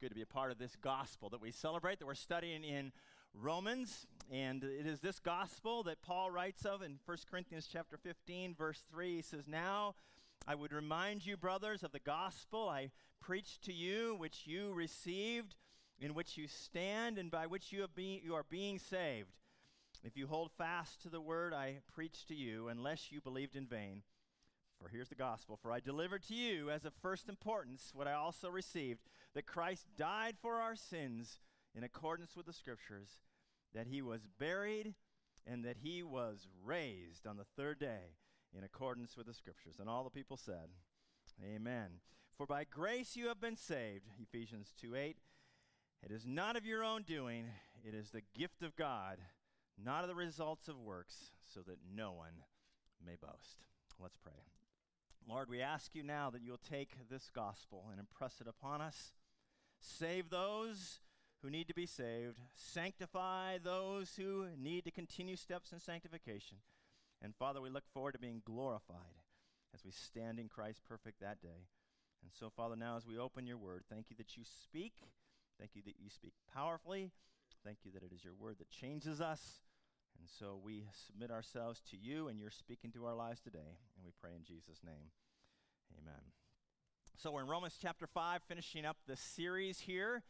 good to be a part of this gospel that we celebrate, that we're studying in Romans. And it is this gospel that Paul writes of in 1 Corinthians chapter 15, verse 3. He says, Now I would remind you, brothers, of the gospel I preached to you, which you received, in which you stand, and by which you, have been, you are being saved. If you hold fast to the word I preached to you, unless you believed in vain, for here's the gospel For I delivered to you as of first importance what I also received that Christ died for our sins in accordance with the scriptures, that he was buried, and that he was raised on the third day in accordance with the scriptures. And all the people said, Amen. For by grace you have been saved, Ephesians 2 8. It is not of your own doing, it is the gift of God, not of the results of works, so that no one may boast. Let's pray. Lord, we ask you now that you'll take this gospel and impress it upon us. Save those who need to be saved, sanctify those who need to continue steps in sanctification. And Father, we look forward to being glorified as we stand in Christ perfect that day. And so, Father, now as we open your word, thank you that you speak. Thank you that you speak powerfully. Thank you that it is your word that changes us. And so we submit ourselves to you, and you're speaking to our lives today. And we pray in Jesus' name. Amen. So we're in Romans chapter 5, finishing up the series here.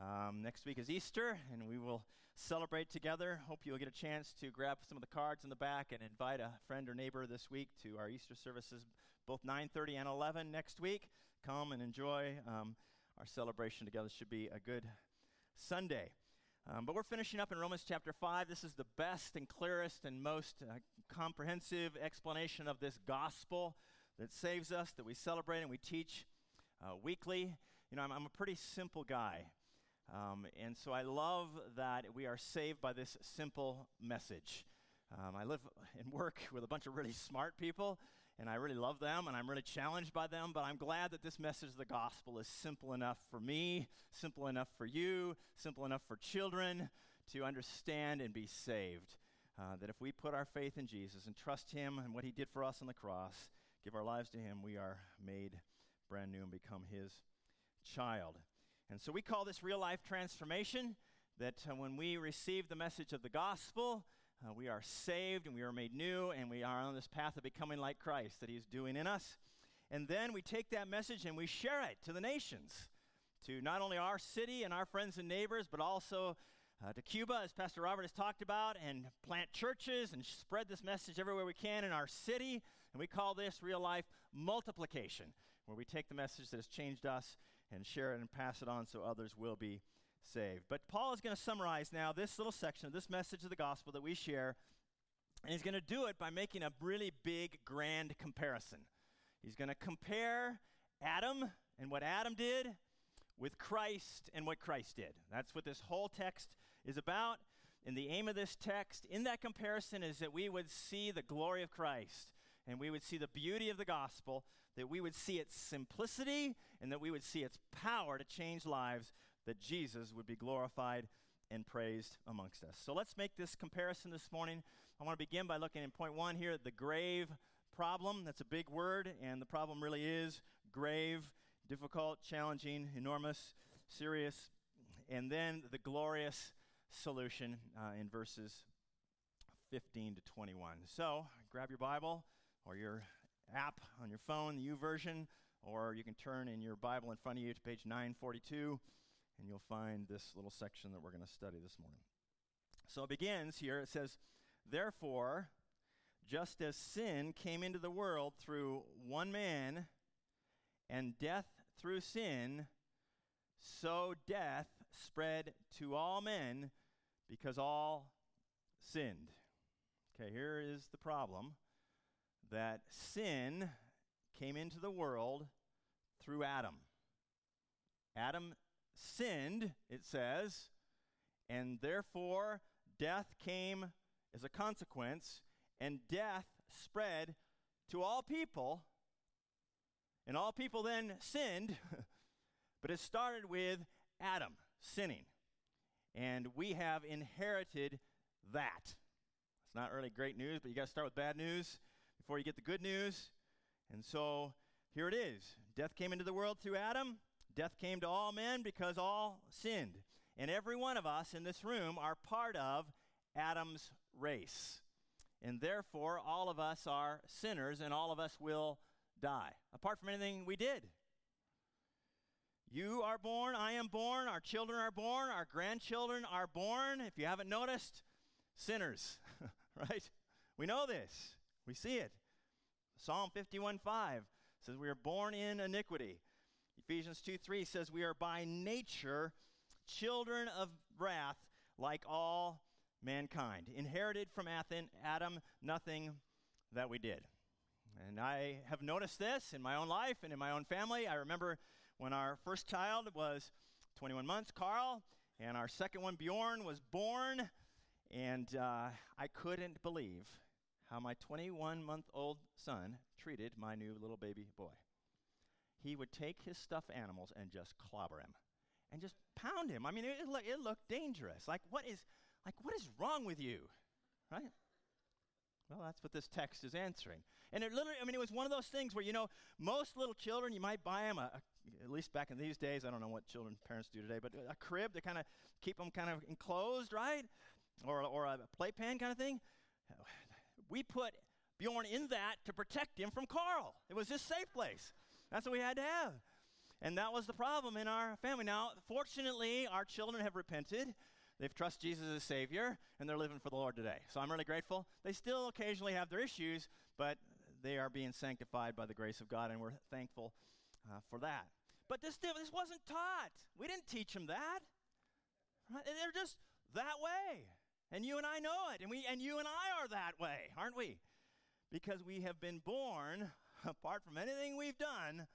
Um, next week is Easter, and we will celebrate together. Hope you'll get a chance to grab some of the cards in the back and invite a friend or neighbor this week to our Easter services, both 9:30 and 11 next week. Come and enjoy um, our celebration together. Should be a good Sunday. Um, but we're finishing up in Romans chapter 5. This is the best and clearest and most uh, comprehensive explanation of this gospel that saves us, that we celebrate and we teach uh, weekly. You know, I'm, I'm, a pretty simple guy. Um, and so I love that we are saved by this simple message. Um, I live and work with a bunch of really smart people, and I really love them, and I'm really challenged by them. But I'm glad that this message of the gospel is simple enough for me, simple enough for you, simple enough for children to understand and be saved. Uh, that if we put our faith in Jesus and trust Him and what He did for us on the cross, give our lives to Him, we are made brand new and become His child. And so we call this real life transformation. That uh, when we receive the message of the gospel, uh, we are saved and we are made new and we are on this path of becoming like Christ that He's doing in us. And then we take that message and we share it to the nations, to not only our city and our friends and neighbors, but also uh, to Cuba, as Pastor Robert has talked about, and plant churches and spread this message everywhere we can in our city. And we call this real life multiplication, where we take the message that has changed us and share it and pass it on so others will be saved. But Paul is going to summarize now this little section of this message of the gospel that we share, and he's going to do it by making a really big, grand comparison. He's going to compare Adam and what Adam did with Christ and what Christ did. That's what this whole text is about. And the aim of this text in that comparison is that we would see the glory of Christ and we would see the beauty of the gospel, that we would see its simplicity and that we would see its power to change lives that Jesus would be glorified and praised amongst us. So let's make this comparison this morning. I want to begin by looking in point one here at the grave problem. That's a big word, and the problem really is grave, difficult, challenging, enormous, serious. And then the glorious solution uh, in verses 15 to 21. So grab your Bible or your app on your phone, the YouVersion, or you can turn in your Bible in front of you to page 942 and you'll find this little section that we're going to study this morning. So it begins here. It says, Therefore, just as sin came into the world through one man, and death through sin, so death spread to all men because all sinned. Okay, here is the problem that sin came into the world through Adam. Adam sinned, it says, and therefore death came as a consequence, and death spread to all people. And all people then sinned, but it started with Adam sinning. And we have inherited that. It's not really great news, but you got to start with bad news before you get the good news. And so here it is Death came into the world through Adam, death came to all men because all sinned. And every one of us in this room are part of Adam's race. And therefore, all of us are sinners and all of us will die, apart from anything we did. You are born, I am born, our children are born, our grandchildren are born. If you haven't noticed, sinners, right? We know this, we see it. Psalm 51 5 says, We are born in iniquity. Ephesians 2 3 says, We are by nature children of wrath like all mankind. Inherited from Adam, nothing that we did. And I have noticed this in my own life and in my own family. I remember when our first child was 21 months, Carl, and our second one, Bjorn, was born. And uh, I couldn't believe how my 21 month old son treated my new little baby boy. He would take his stuffed animals and just clobber him and just pound him. I mean, it, it, it looked dangerous. Like, what is, like, what is wrong with you? Right? Well, that's what this text is answering. And it literally, I mean, it was one of those things where, you know, most little children, you might buy them, a, a, at least back in these days, I don't know what children, parents do today, but a crib to kind of keep them kind of enclosed, right? Or, or a playpen kind of thing. We put Bjorn in that to protect him from Carl. It was his safe place. That's what we had to have. And that was the problem in our family. Now, fortunately, our children have repented. They've trusted Jesus as Savior, and they're living for the Lord today. So I'm really grateful. They still occasionally have their issues, but they are being sanctified by the grace of God, and we're thankful uh, for that. But this, this wasn't taught. We didn't teach them that. Right? They're just that way. And you and I know it. And, we, and you and I are that way, aren't we? Because we have been born, apart from anything we've done,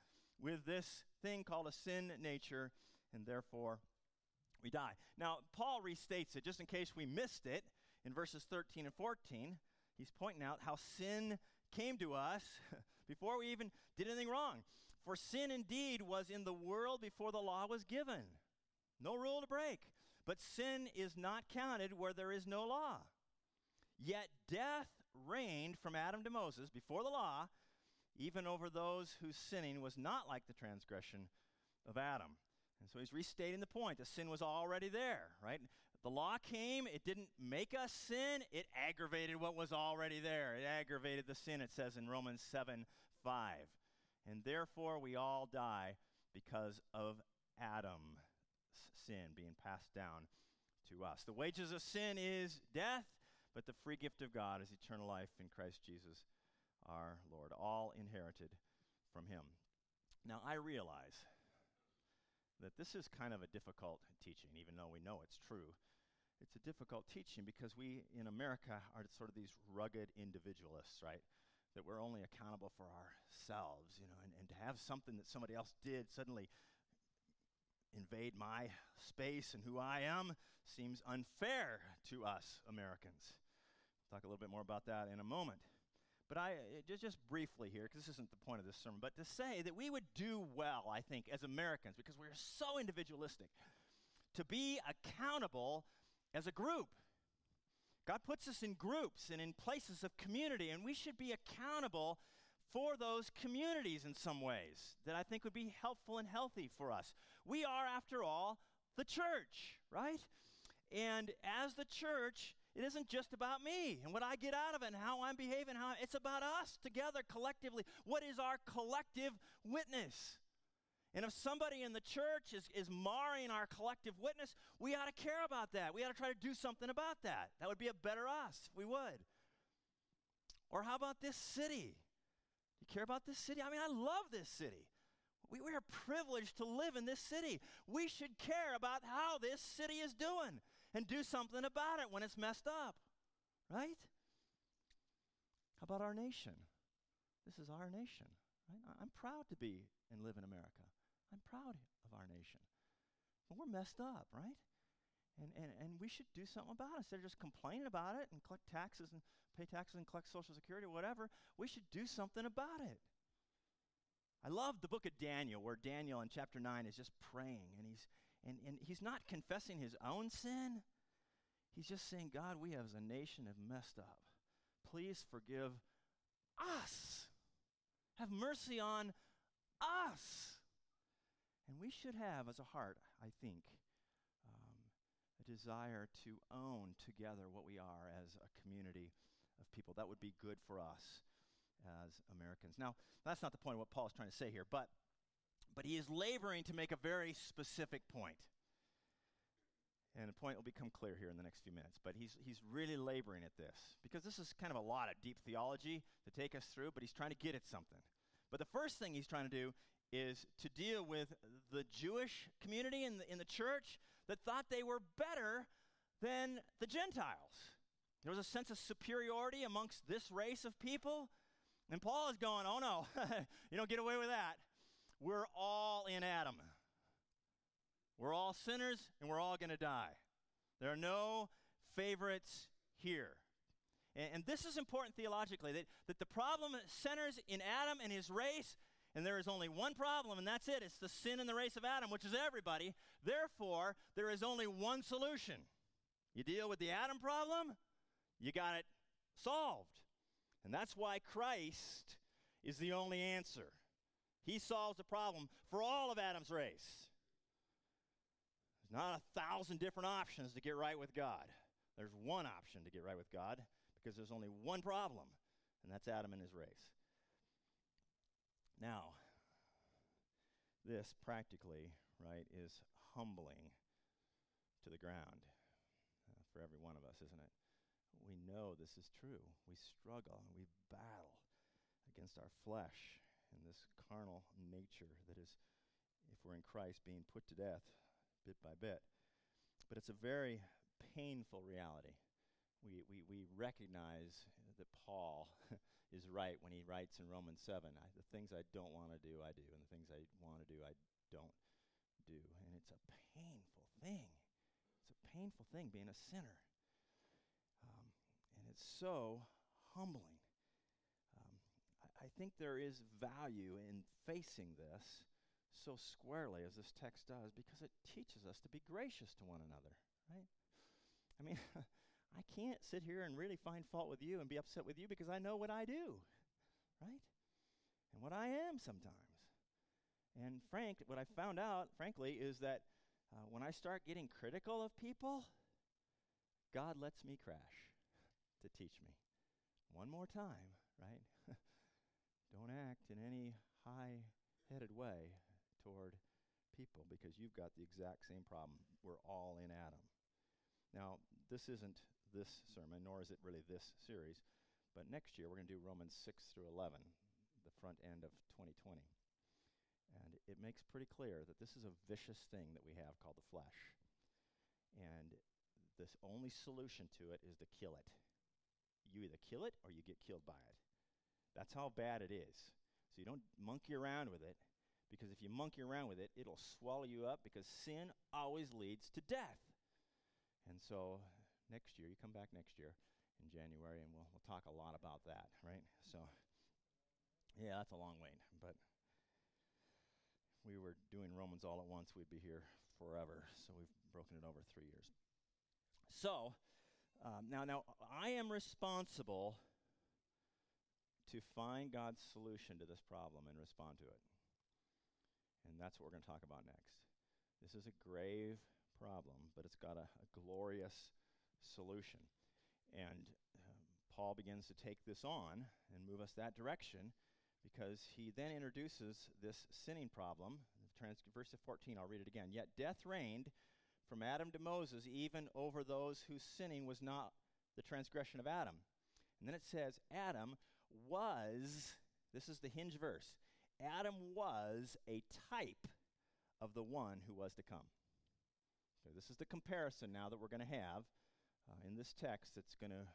with this thing called a sin nature, and therefore we die. Now, Paul restates it just in case we missed it in verses 13 and 14. He's pointing out how sin came to us before we even did anything wrong. For sin indeed was in the world before the law was given. No rule to break. But sin is not counted where there is no law. Yet death reigned from Adam to Moses before the law, even over those whose sinning was not like the transgression of Adam. And so he's restating the point. The sin was already there, right? The law came, it didn't make us sin, it aggravated what was already there. It aggravated the sin, it says in Romans 7 5. And therefore we all die because of Adam sin being passed down to us. The wages of sin is death, but the free gift of God is eternal life in Christ Jesus our Lord, all inherited from him. Now, I realize that this is kind of a difficult teaching, even though we know it's true. It's a difficult teaching because we in America are sort of these rugged individualists, right? That we're only accountable for ourselves, you know, and, and to have something that somebody else did suddenly invade my space and who I am seems unfair to us Americans. We'll talk a little bit more about that in a moment. But I uh, just just briefly here, because this isn't the point of this sermon, but to say that we would do well, I think, as Americans, because we're so individualistic, to be accountable as a group. God puts us in groups and in places of community, and we should be accountable for those communities in some ways that I think would be helpful and healthy for us. We are, after all, the church, right? And as the church, it isn't just about me and what I get out of it and how I'm behaving. How it's about us together collectively. What is our collective witness? And if somebody in the church is, is marring our collective witness, we ought to care about that. We ought to try to do something about that. That would be a better us if we would. Or how about this city? You care about this city? I mean, I love this city. We, we are privileged to live in this city. We should care about how this city is doing and do something about it when it's messed up, right? How about our nation? This is our nation. Right? I'm proud to be and live in America. I'm proud of our nation. But we're messed up, right? And, and, and we should do something about it. Instead of just complaining about it and collect taxes and pay taxes and collect Social Security or whatever, we should do something about it. I love the book of Daniel, where Daniel in chapter 9 is just praying, and he's, and, and he's not confessing his own sin. He's just saying, God, we as a nation have messed up. Please forgive us. Have mercy on us. And we should have, as a heart, I think, um, a desire to own together what we are as a community of people. That would be good for us as Americans. Now, that's not the point of what Paul is trying to say here, but, but he is laboring to make a very specific point. And the point will become clear here in the next few minutes. But he's, he's really laboring at this because this is kind of a lot of deep theology to take us through, but he's trying to get at something. But the first thing he's trying to do is to deal with the Jewish community in the, in the church that thought they were better than the Gentiles. There was a sense of superiority amongst this race of people. And Paul is going, oh no, you don't get away with that. We're all in Adam. We're all sinners and we're all going to die. There are no favorites here. And, and, this is important theologically that, that the problem centers in Adam and his race, and there is only one problem, and that's it it's the sin in the race of Adam, which is everybody. Therefore, there is only one solution. You deal with the Adam problem, you got it solved. And that's why Christ is the only answer. He solves the problem for all of Adam's race. There's not a thousand different options to get right with God. There's one option to get right with God because there's only one problem, and that's Adam and his race. Now, this practically, right, is humbling to the ground uh, for every one of us, isn't it? We know this is true. We struggle and we battle against our flesh and this carnal nature that is, if we're in Christ, being put to death bit by bit. But it's a very painful reality. We, we, we recognize that Paul is right when he writes in Romans 7 I, the things I don't want to do, I do, and the things I want to do, I don't do. And it's a painful thing. It's a painful thing being a sinner it's so humbling. Um, I, I think there is value in facing this so squarely as this text does because it teaches us to be gracious to one another, right? I mean, I can't sit here and really find fault with you and be upset with you because I know what I do, right? And what I am sometimes. And Frank, what I found out, frankly, is that uh, when I start getting critical of people, God lets me crash to teach me. One more time, right? Don't act in any high headed way toward people because you've got the exact same problem. We're all in Adam. Now, this isn't this sermon, nor is it really this series, but next year we're going to do Romans 6 through 11, the front end of 2020. And it makes pretty clear that this is a vicious thing that we have called the flesh. And the only solution to it is to kill it you either kill it or you get killed by it. That's how bad it is. So you don't monkey around with it because if you monkey around with it, it'll swallow you up because sin always leads to death. And so next year, you come back next year in January and we'll, we'll talk a lot about that, right? So, yeah, that's a long wait, but we were doing Romans all at once, we'd be here forever. So we've broken it over three years. So, um, now, now I am responsible to find God's solution to this problem and respond to it. And that's what we're going to talk about next. This is a grave problem, but it's got a, a glorious solution. And um, Paul begins to take this on and move us that direction because he then introduces this sinning problem. Trans- verse 14, I'll read it again. Yet death reigned from Adam to Moses, even over those whose sinning was not the transgression of Adam. And then it says, Adam was, this is the hinge verse, Adam was a type of the one who was to come. So this is the comparison now that we're going to have uh, in this text that's going to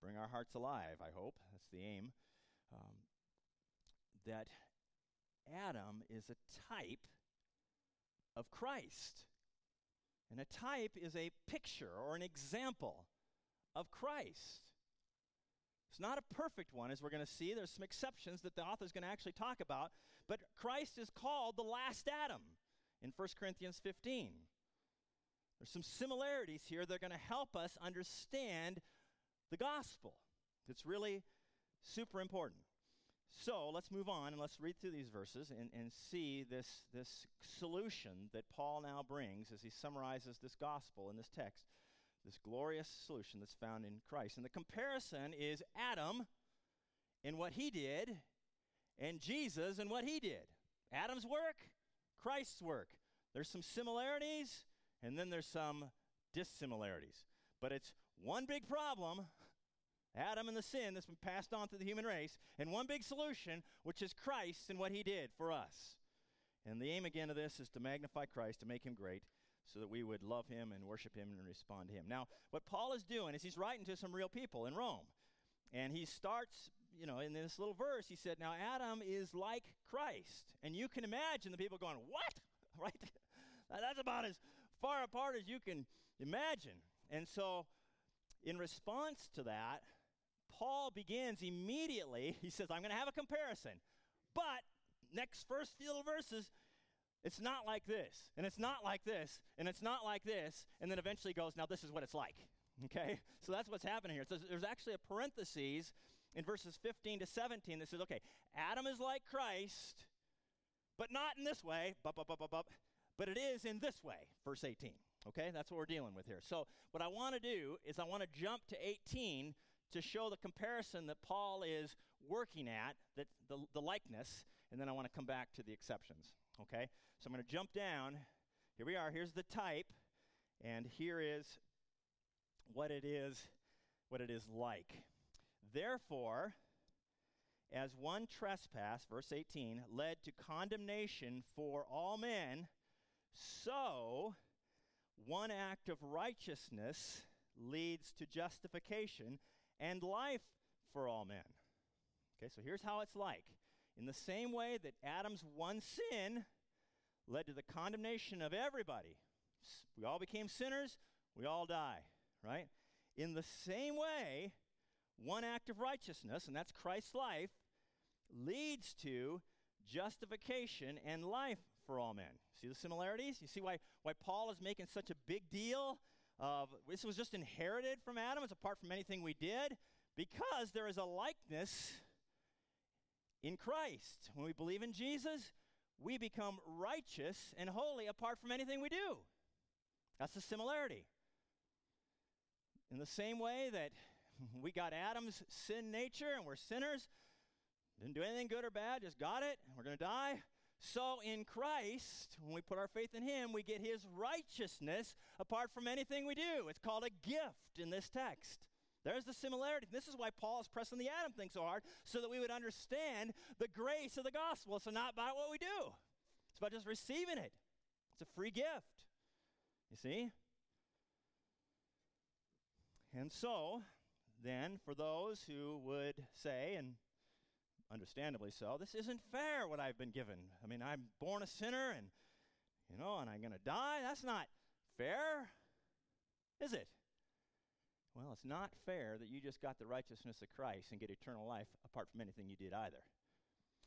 bring our hearts alive, I hope. That's the aim. Um, that Adam is a type of Christ. And a type is a picture or an example of Christ. It's not a perfect one, as we're going to see. There's some exceptions that the author is going to actually talk about. But Christ is called the last Adam in 1 Corinthians 15. There's some similarities here that are going to help us understand the gospel. It's really super important. So let's move on and let's read through these verses and, and see this, this solution that Paul now brings as he summarizes this gospel in this text, this glorious solution that's found in Christ. And the comparison is Adam and what he did, and Jesus and what he did. Adam's work, Christ's work. There's some similarities, and then there's some dissimilarities. But it's one big problem Adam and the sin that's been passed on to the human race, and one big solution, which is Christ and what he did for us. And the aim again of this is to magnify Christ, to make him great, so that we would love him and worship him and respond to him. Now, what Paul is doing is he's writing to some real people in Rome. And he starts, you know, in this little verse, he said, Now Adam is like Christ. And you can imagine the people going, What? right? That's about as far apart as you can imagine. And so, in response to that, Paul begins immediately. He says, I'm going to have a comparison. But, next first few verses, it's not like this, and it's not like this, and it's not like this, and then eventually goes, Now this is what it's like. Okay? So that's what's happening here. So there's actually a parenthesis in verses 15 to 17 that says, Okay, Adam is like Christ, but not in this way, bup, bup, bup, but it is in this way, verse 18. Okay? That's what we're dealing with here. So what I want to do is I want to jump to 18 to show the comparison that Paul is working at, that the, the likeness, and then I want to come back to the exceptions. Okay? So I'm going to jump down. Here we are. Here's the type, and here is what it is, what it is like. Therefore, as one trespass, verse 18, led to condemnation for all men, so one act of righteousness leads to justification and life for all men. Okay, so here's how it's like. In the same way that Adam's one sin led to the condemnation of everybody, we all became sinners, we all die, right? In the same way, one act of righteousness, and that's Christ's life, leads to justification and life for all men. See the similarities? You see why, why Paul is making such a big deal this was just inherited from Adam, it's apart from anything we did, because there is a likeness in Christ. When we believe in Jesus, we become righteous and holy apart from anything we do. That's the similarity. In the same way that we got Adam's sin nature and we're sinners, didn't do anything good or bad, just got it, and we're going to die. So in Christ, when we put our faith in Him, we get His righteousness apart from anything we do. It's called a gift in this text. There's the similarity. This is why Paul is pressing the Adam thing so hard, so that we would understand the grace of the gospel. So not about what we do, it's about just receiving it. It's a free gift. You see? And so, then, for those who would say, and understandably so, this isn't fair what I've been given. I mean, I'm born a sinner and, you know, and I'm going to die. That's not fair, is it? Well, it's not fair that you just got the righteousness of Christ and get eternal life apart from anything you did either.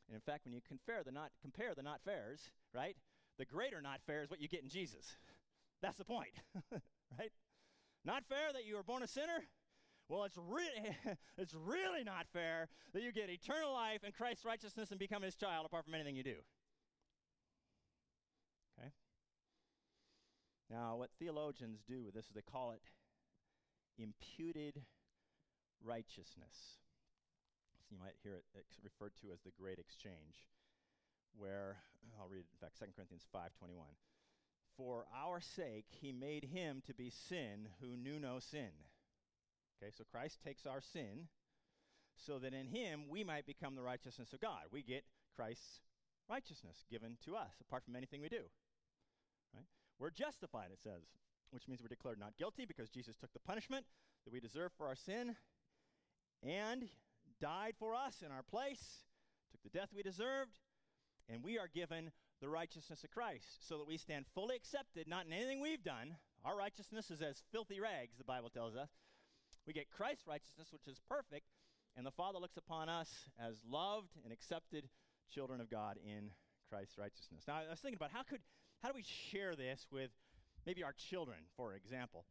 And in fact, when you compare the not compare the not fairs, right? The greater not fair is what you get in Jesus. That's the point, right? Not fair that you were born a sinner, well, it's really, it's really not fair that you get eternal life and Christ's righteousness and become his child apart from anything you do. Okay? Now, what theologians do with this is they call it imputed righteousness. So you might hear it ex- referred to as the great exchange, where I'll read in fact 2 Corinthians 5:21. For our sake he made him to be sin who knew no sin Okay, so Christ takes our sin so that in him we might become the righteousness of God. We get Christ's righteousness given to us apart from anything we do. Right? We're justified, it says, which means we're declared not guilty because Jesus took the punishment that we deserve for our sin and died for us in our place, took the death we deserved, and we are given the righteousness of Christ so that we stand fully accepted, not in anything we've done. Our righteousness is as filthy rags, the Bible tells us we get Christ's righteousness, which is perfect, and the Father looks upon us as loved and accepted children of God in Christ's righteousness. Now, I was thinking about how could how do we share this with maybe our children, for example?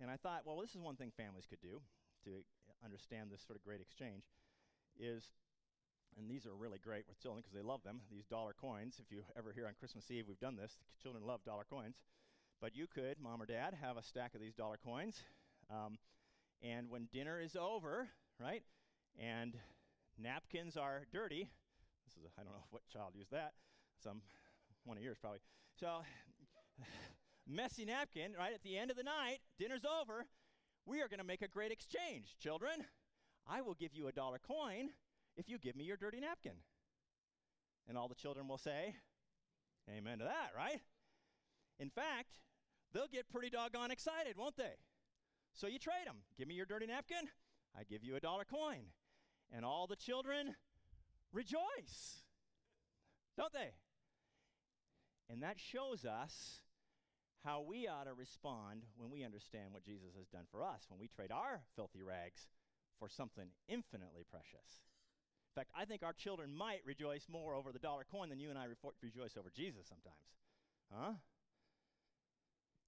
And I thought, well, this is one thing families could do to understand this sort of great exchange is and these are really great with children because they love them, these dollar coins. If you ever hear on Christmas Eve, we've done this. Children love dollar coins. But you could, mom or dad, have a stack of these dollar coins. Um, and when dinner is over, right, and napkins are dirty, this is, I don't know what child used that, some, one of yours probably. So, messy napkin, right, at the end of the night, dinner's over, we are going to make a great exchange. Children, I will give you a dollar coin if you give me your dirty napkin. And all the children will say, Amen to that, right? In fact, they'll get pretty doggone excited, won't they? So you trade them. Give me your dirty napkin, I give you a dollar coin. And all the children rejoice, don't they? And that shows us how we ought to respond when we understand what Jesus has done for us, when we trade our filthy rags for something infinitely precious. In fact, I think our children might rejoice more over the dollar coin than you and I rejoice over Jesus sometimes. Huh?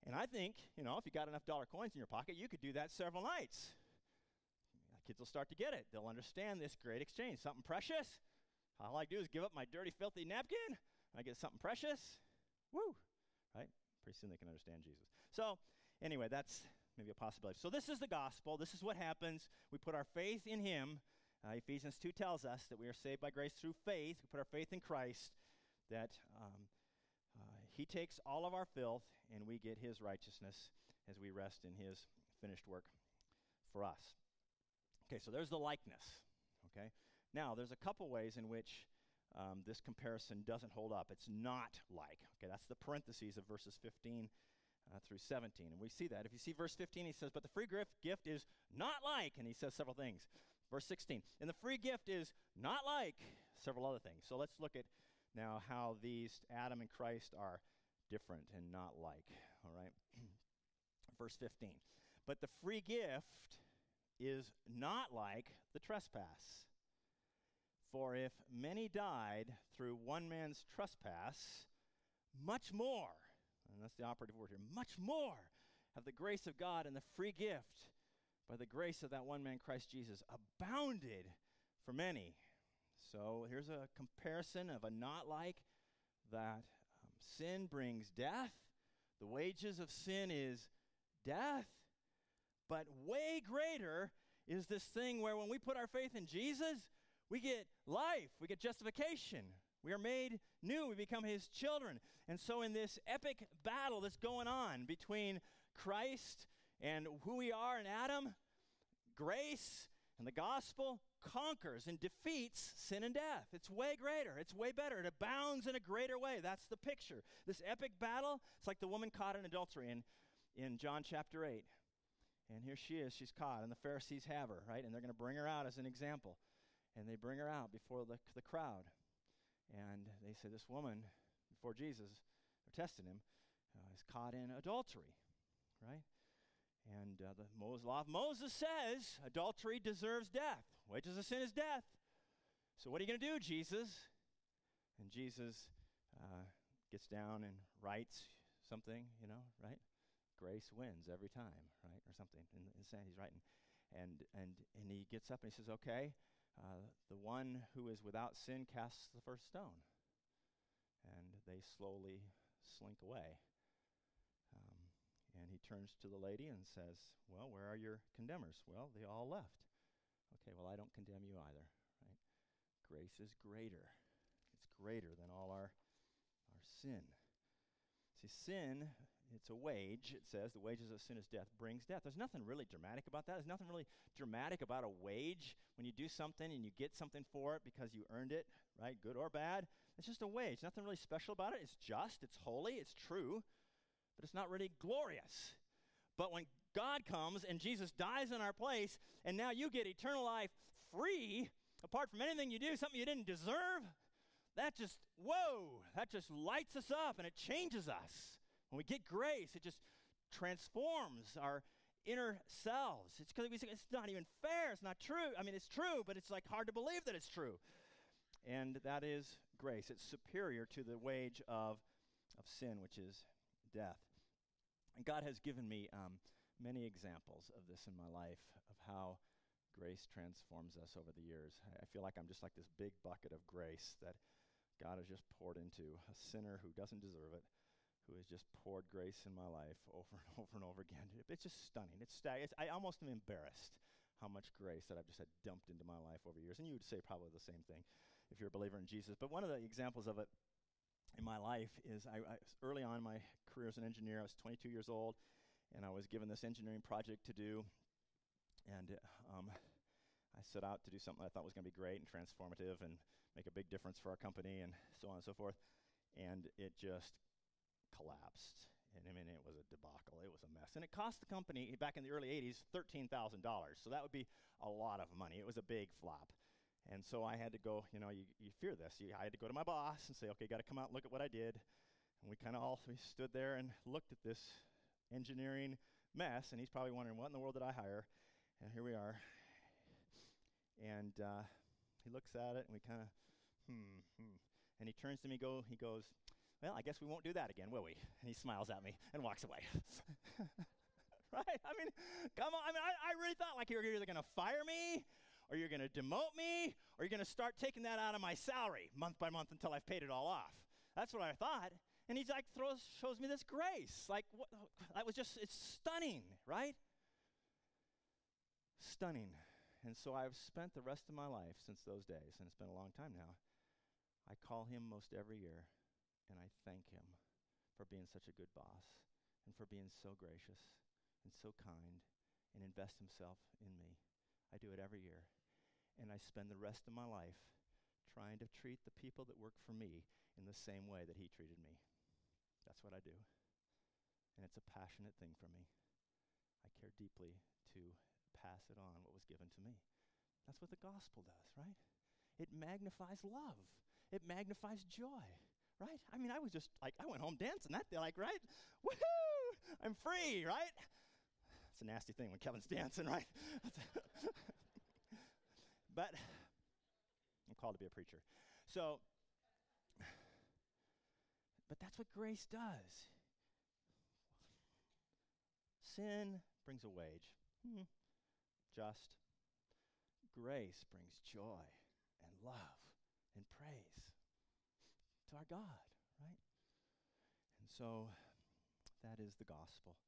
And I think, you know, if you got enough dollar coins in your pocket, you could do that several nights. Kids will start to get it. They'll understand this great exchange. Something precious. All I do is give up my dirty, filthy napkin. and I get something precious. Woo! Right? Pretty soon they can understand Jesus. So, anyway, that's maybe a possibility. So, this is the gospel. This is what happens. We put our faith in Him. Uh, Ephesians 2 tells us that we are saved by grace through faith. We put our faith in Christ, that um, He takes all of our filth, and we get His righteousness as we rest in His finished work for us. Okay, so there's the likeness. Okay? Now, there's a couple ways in which um, this comparison doesn't hold up. It's not like. Okay, that's the parentheses of verses 15 uh, through 17. And we see that. If you see verse 15, he says, But the free gift, gift is not like, and he says several things. Verse 16, and the free gift is not like several other things. So let's look at now how these Adam and Christ are different and not like. All right? Verse 15. But the free gift is not like the trespass. For if many died through one man's trespass, much more, and that's the operative word here, much more have the grace of God and the free gift by the grace of that one man, Christ Jesus, abounded for many. So here's a comparison of a not like that sin brings death. The wages of sin is death. But way greater is this thing where when we put our faith in Jesus, we get life, we get justification. We are made new, we become his children. And so, in this epic battle that's going on between Christ and who we are in Adam, grace and the gospel conquers and defeats sin and death. It's way greater. It's way better. It abounds in a greater way. That's the picture. This epic battle, it's like the woman caught in adultery in, in John chapter 8. And here she is, she's caught, and the Pharisees have her, right? And they're going to bring her out as an example. And they bring her out before the, the crowd. And they say, This woman, before Jesus, they're testing him, uh, is caught in adultery, right? And uh, the Moses, law of Moses says adultery deserves death. Wages of sin is death. So what are you going to do, Jesus? And Jesus uh, gets down and writes something, you know, right? Grace wins every time, right? Or something. And, and he's writing. And, and, and he gets up and he says, okay, uh, the one who is without sin casts the first stone. And they slowly slink away. Um, and he turns to the lady and says, Well, where are your condemners? Well, they all left. Okay, well, I don't condemn you either, right? Grace is greater. It's greater than all our, our sin. See, sin it's a wage, it says. The wages of sin is death, brings death. There's nothing really dramatic about that. There's nothing really dramatic about a wage when you do something and you get something for it because you earned it, right? Good or bad. It's just a wage. Nothing really special about it. It's just, it's holy, it's true, but it's not really glorious. But when God comes and Jesus dies in our place, and now you get eternal life free, apart from anything you do, something you didn't deserve, that just, whoa, that just lights us up and it changes us. When we get grace, it just transforms our inner selves. It's because we say it's not even fair. It's not true. I mean, it's true, but it's like hard to believe that it's true. And that is grace. It's superior to the wage of, of sin, which is death. And God has given me um, many examples of this in my life, of how grace transforms us over the years. I feel like I'm just like this big bucket of grace that God has just poured into a sinner who doesn't deserve it, who has just poured grace in my life over and over and over again. It's just stunning. It's, sta- it's I almost am embarrassed how much grace that I've just had dumped into my life over years. And you would say probably the same thing if you're a believer in Jesus. But one of the examples of it in my life is I, I early on in my career as an engineer, I was 22 years old, and I was given this engineering project to do. And um, I set out to do something I thought was going to be great and transformative and make a big difference for our company and so on and so forth. And it just collapsed. And I mean, it was a debacle. It was a mess. And it cost the company back in the early 80s $13,000. So that would be a lot of money. It was a big flop. And so I had to go, you know, you, you fear this. You, I had to go to my boss and say, okay, got to come out and look at what I did. And we kind of all we stood there and looked at this engineering mess. And he's probably wondering, what in the world did I hire? And here we are. And uh, he looks at it and we kind of, hmm, hmm. And he turns to me, go, he goes, well, I guess we won't do that again, will we? And he smiles at me and walks away. right? I mean, come on. I mean, I, I really thought like you're either going to fire me or you're going to demote me or you're going to start taking that out of my salary month by month until I've paid it all off. That's what I thought. And he's like, throws, shows me this grace. Like, that was just, it's stunning, right? Stunning. And so I've spent the rest of my life since those days, and it's been a long time now. I call him most every year and I thank him for being such a good boss and for being so gracious and so kind and invest himself in me. I do it every year. And I spend the rest of my life trying to treat the people that work for me in the same way that he treated me. That's what I do. And it's a passionate thing for me. I care deeply to pass it on what was given to me. That's what the gospel does, right? It magnifies love. It magnifies joy right? I mean, I was just like, I went home dancing that day, like, right? Woohoo! I'm free, right? It's a nasty thing when Kevin's dancing, right? but I'm called to be a preacher. So, but that's what grace does. Sin brings a wage, hmm. just. Grace brings joy and love and praise to our God, right? And so that is the gospel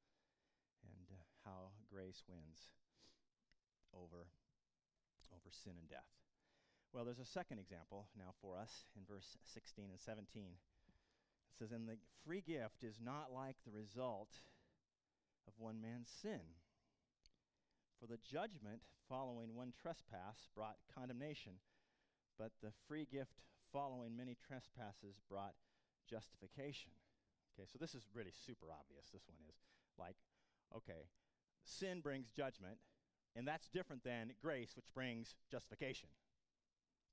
and uh, how grace wins over over sin and death. Well, there's a second example now for us in verse 16 and 17. It says, And the free gift is not like the result of one man's sin. For the judgment following one trespass brought condemnation, but the free gift following many trespasses brought justification. Okay, so this is really super obvious. This one is like, okay, sin brings judgment, and that's different than grace, which brings justification.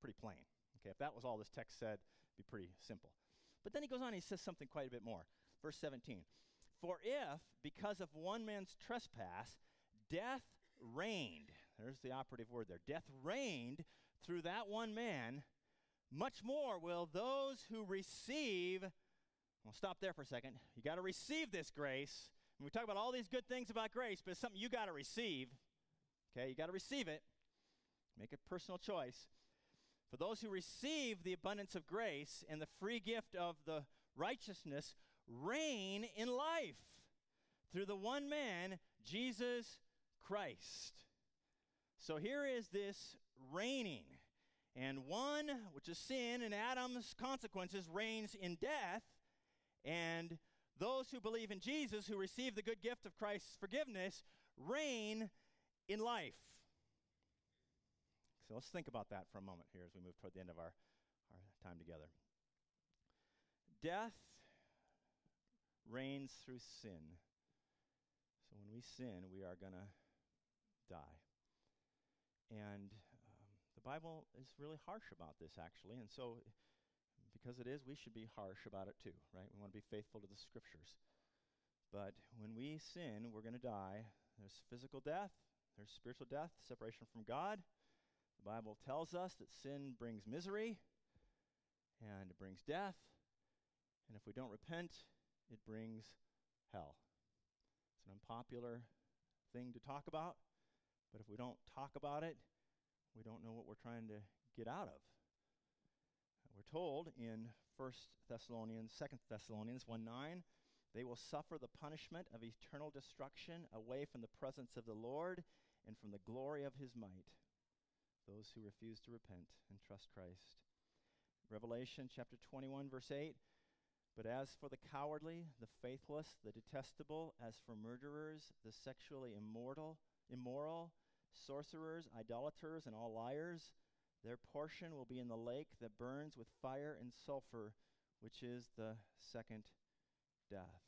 Pretty plain. Okay, if that was all this text said, it'd be pretty simple. But then he goes on, and he says something quite a bit more. Verse 17 For if, because of one man's trespass, death reigned, there's the operative word there, death reigned through that one man, much more will those who receive, we'll stop there for a second. You got to receive this grace. And we talk about all these good things about grace, but it's something you got to receive. Okay, you got to receive it. Make a personal choice. For those who receive the abundance of grace and the free gift of the righteousness, reign in life through the one man, Jesus Christ. So here is this reigning. And one, which is sin and Adam's consequences, reigns in death. And those who believe in Jesus, who receive the good gift of Christ's forgiveness, reign in life. So let's think about that for a moment here as we move toward the end of our, our time together. Death reigns through sin. So when we sin, we are going to die. And um, the Bible is really harsh about this, actually. And so, because it is, we should be harsh about it too, right? We want to be faithful to the scriptures. But when we sin, we're going to die. There's physical death, there's spiritual death, separation from God. The Bible tells us that sin brings misery and it brings death. And if we don't repent, it brings hell. It's an unpopular thing to talk about, But if we don't talk about it, we don't know what we're trying to get out of. We're told in 1 Thessalonians, 2 Thessalonians 1 9, they will suffer the punishment of eternal destruction away from the presence of the Lord and from the glory of his might. Those who refuse to repent and trust Christ. Revelation chapter 21, verse 8. But as for the cowardly, the faithless, the detestable, as for murderers, the sexually immortal, immoral, sorcerers, idolaters, and all liars, their portion will be in the lake that burns with fire and sulfur, which is the second death.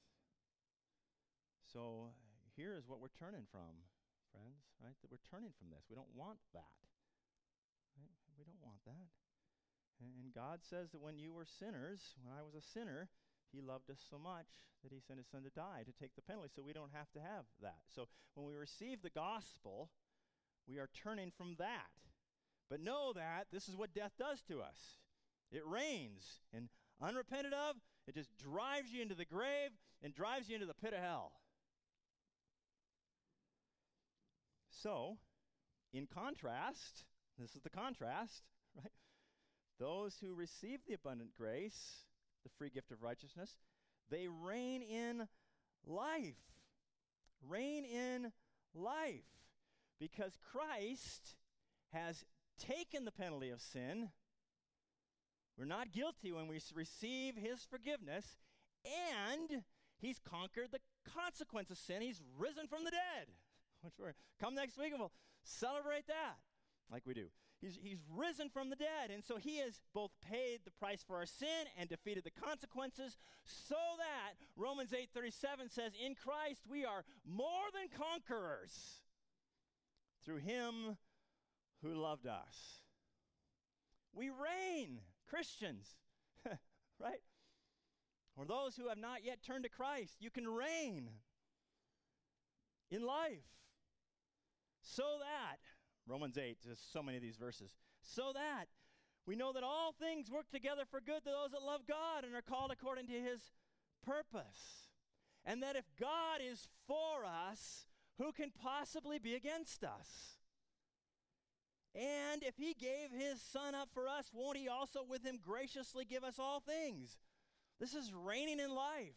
So here is what we're turning from, friends, right? That we're turning from this. We don't want that. Right? We don't want that. And God says that when you were sinners, when I was a sinner, he loved us so much that he sent his son to die to take the penalty so we don't have to have that. So when we receive the gospel, we are turning from that. But know that this is what death does to us it reigns, and unrepented of, it just drives you into the grave and drives you into the pit of hell. So, in contrast, this is the contrast, right? Those who receive the abundant grace, the free gift of righteousness, they reign in life. Reign in life. Because Christ has taken the penalty of sin. We're not guilty when we receive his forgiveness, and he's conquered the consequence of sin. He's risen from the dead. Which we're come next week and we'll celebrate that like we do. He's, he's risen from the dead, and so he has both paid the price for our sin and defeated the consequences, so that Romans 8:37 says, "In Christ we are more than conquerors through him who loved us. We reign, Christians, right? Or those who have not yet turned to Christ, you can reign in life. So that, Romans 8, just so many of these verses, so that we know that all things work together for good to those that love God and are called according to his purpose. And that if God is for us, who can possibly be against us? And if he gave his son up for us, won't he also with him graciously give us all things? This is reigning in life.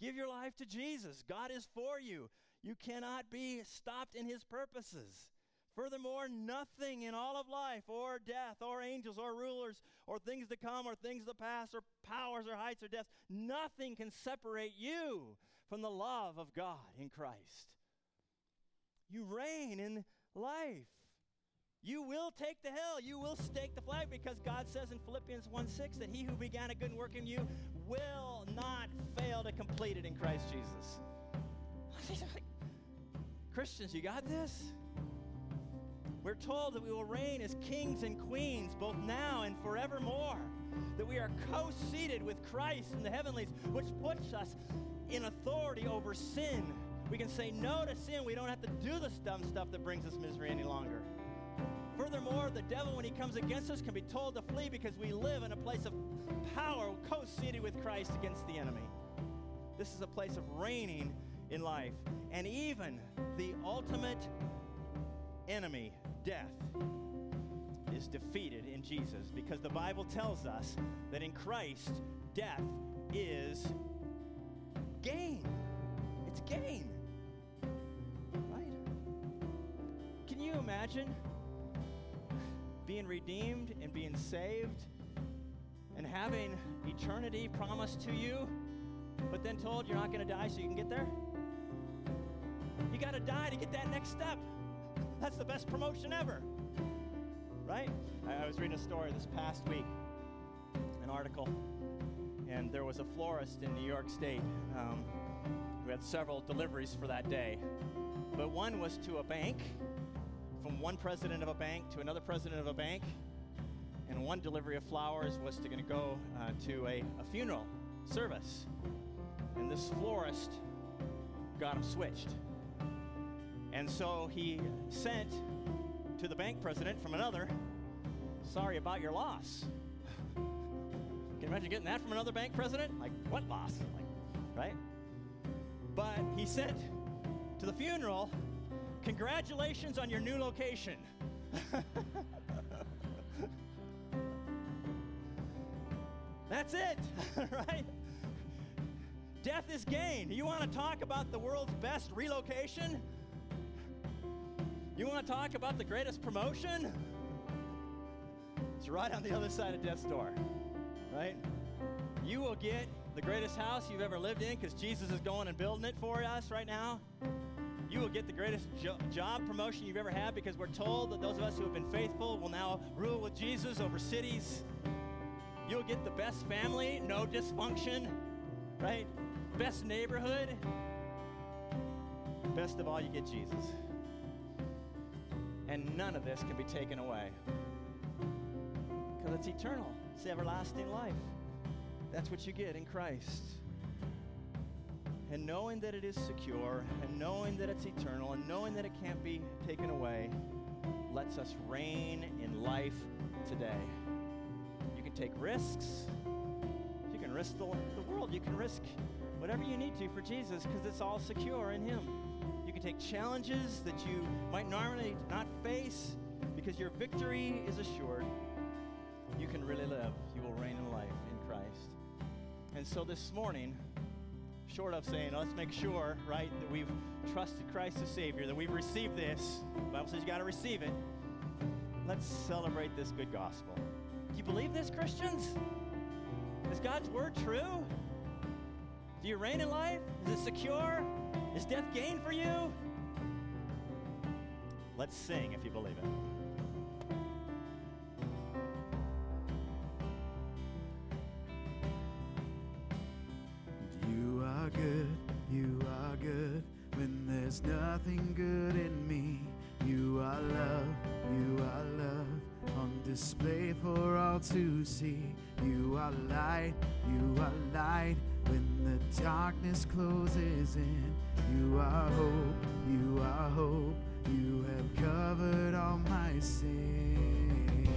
Give your life to Jesus. God is for you. You cannot be stopped in his purposes. Furthermore, nothing in all of life, or death, or angels, or rulers, or things to come, or things to pass, or powers, or heights, or depths, nothing can separate you from the love of God in Christ. You reign in life. You will take the hill. You will stake the flag because God says in Philippians 1 6 that he who began a good work in you will not fail to complete it in Christ Jesus. Christians, you got this? We're told that we will reign as kings and queens both now and forevermore. That we are co seated with Christ in the heavenlies, which puts us in authority over sin. We can say no to sin. We don't have to do the dumb stuff that brings us misery any longer. Furthermore, the devil, when he comes against us, can be told to flee because we live in a place of power, co seated with Christ against the enemy. This is a place of reigning in life. And even the ultimate enemy, death, is defeated in Jesus because the Bible tells us that in Christ, death is gain. It's gain. Right? Can you imagine? being redeemed and being saved and having eternity promised to you, but then told you're not going to die so you can get there? You got to die to get that next step. That's the best promotion ever. Right? I, I was reading a story this past week, an article, and there was a florist in New York State um, who had several deliveries for that day. But one was to a bank from one president of a bank to another president of a bank. And one delivery of flowers was to, to go uh, to a, a funeral service. And this florist got him switched. And so he sent to the bank president from another, sorry about your loss. Can you imagine getting that from another bank president? Like, what loss? Like, right? But he sent to the funeral Congratulations on your new location. That's it, right? Death is gain. You want to talk about the world's best relocation? You want to talk about the greatest promotion? It's right on the other side of death's door, right? You will get the greatest house you've ever lived in because Jesus is going and building it for us right now. You will get the greatest jo- job promotion you've ever had because we're told that those of us who have been faithful will now rule with Jesus over cities. You'll get the best family, no dysfunction, right? Best neighborhood. Best of all, you get Jesus. And none of this can be taken away because it's eternal, it's everlasting life. That's what you get in Christ. And knowing that it is secure, and knowing that it's eternal, and knowing that it can't be taken away, lets us reign in life today. You can take risks. You can risk the, the world. You can risk whatever you need to for Jesus because it's all secure in Him. Can take challenges that you might normally not face because your victory is assured. You can really live. You will reign in life in Christ. And so this morning, short of saying, let's make sure, right, that we've trusted Christ as Savior, that we've received this. The Bible says you got to receive it. Let's celebrate this good gospel. Do you believe this, Christians? Is God's word true? Do you reign in life? Is it secure? Is death gain for you? Let's sing if you believe it. You are good, you are good when there's nothing good in me. You are love, you are love on display for all to see. You are light, you are light the darkness closes in. You are hope, you are hope. You have covered all my sin.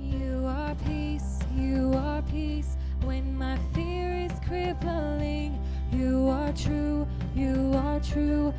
You are peace, you are peace when my fear is crippling. You are true, you are true,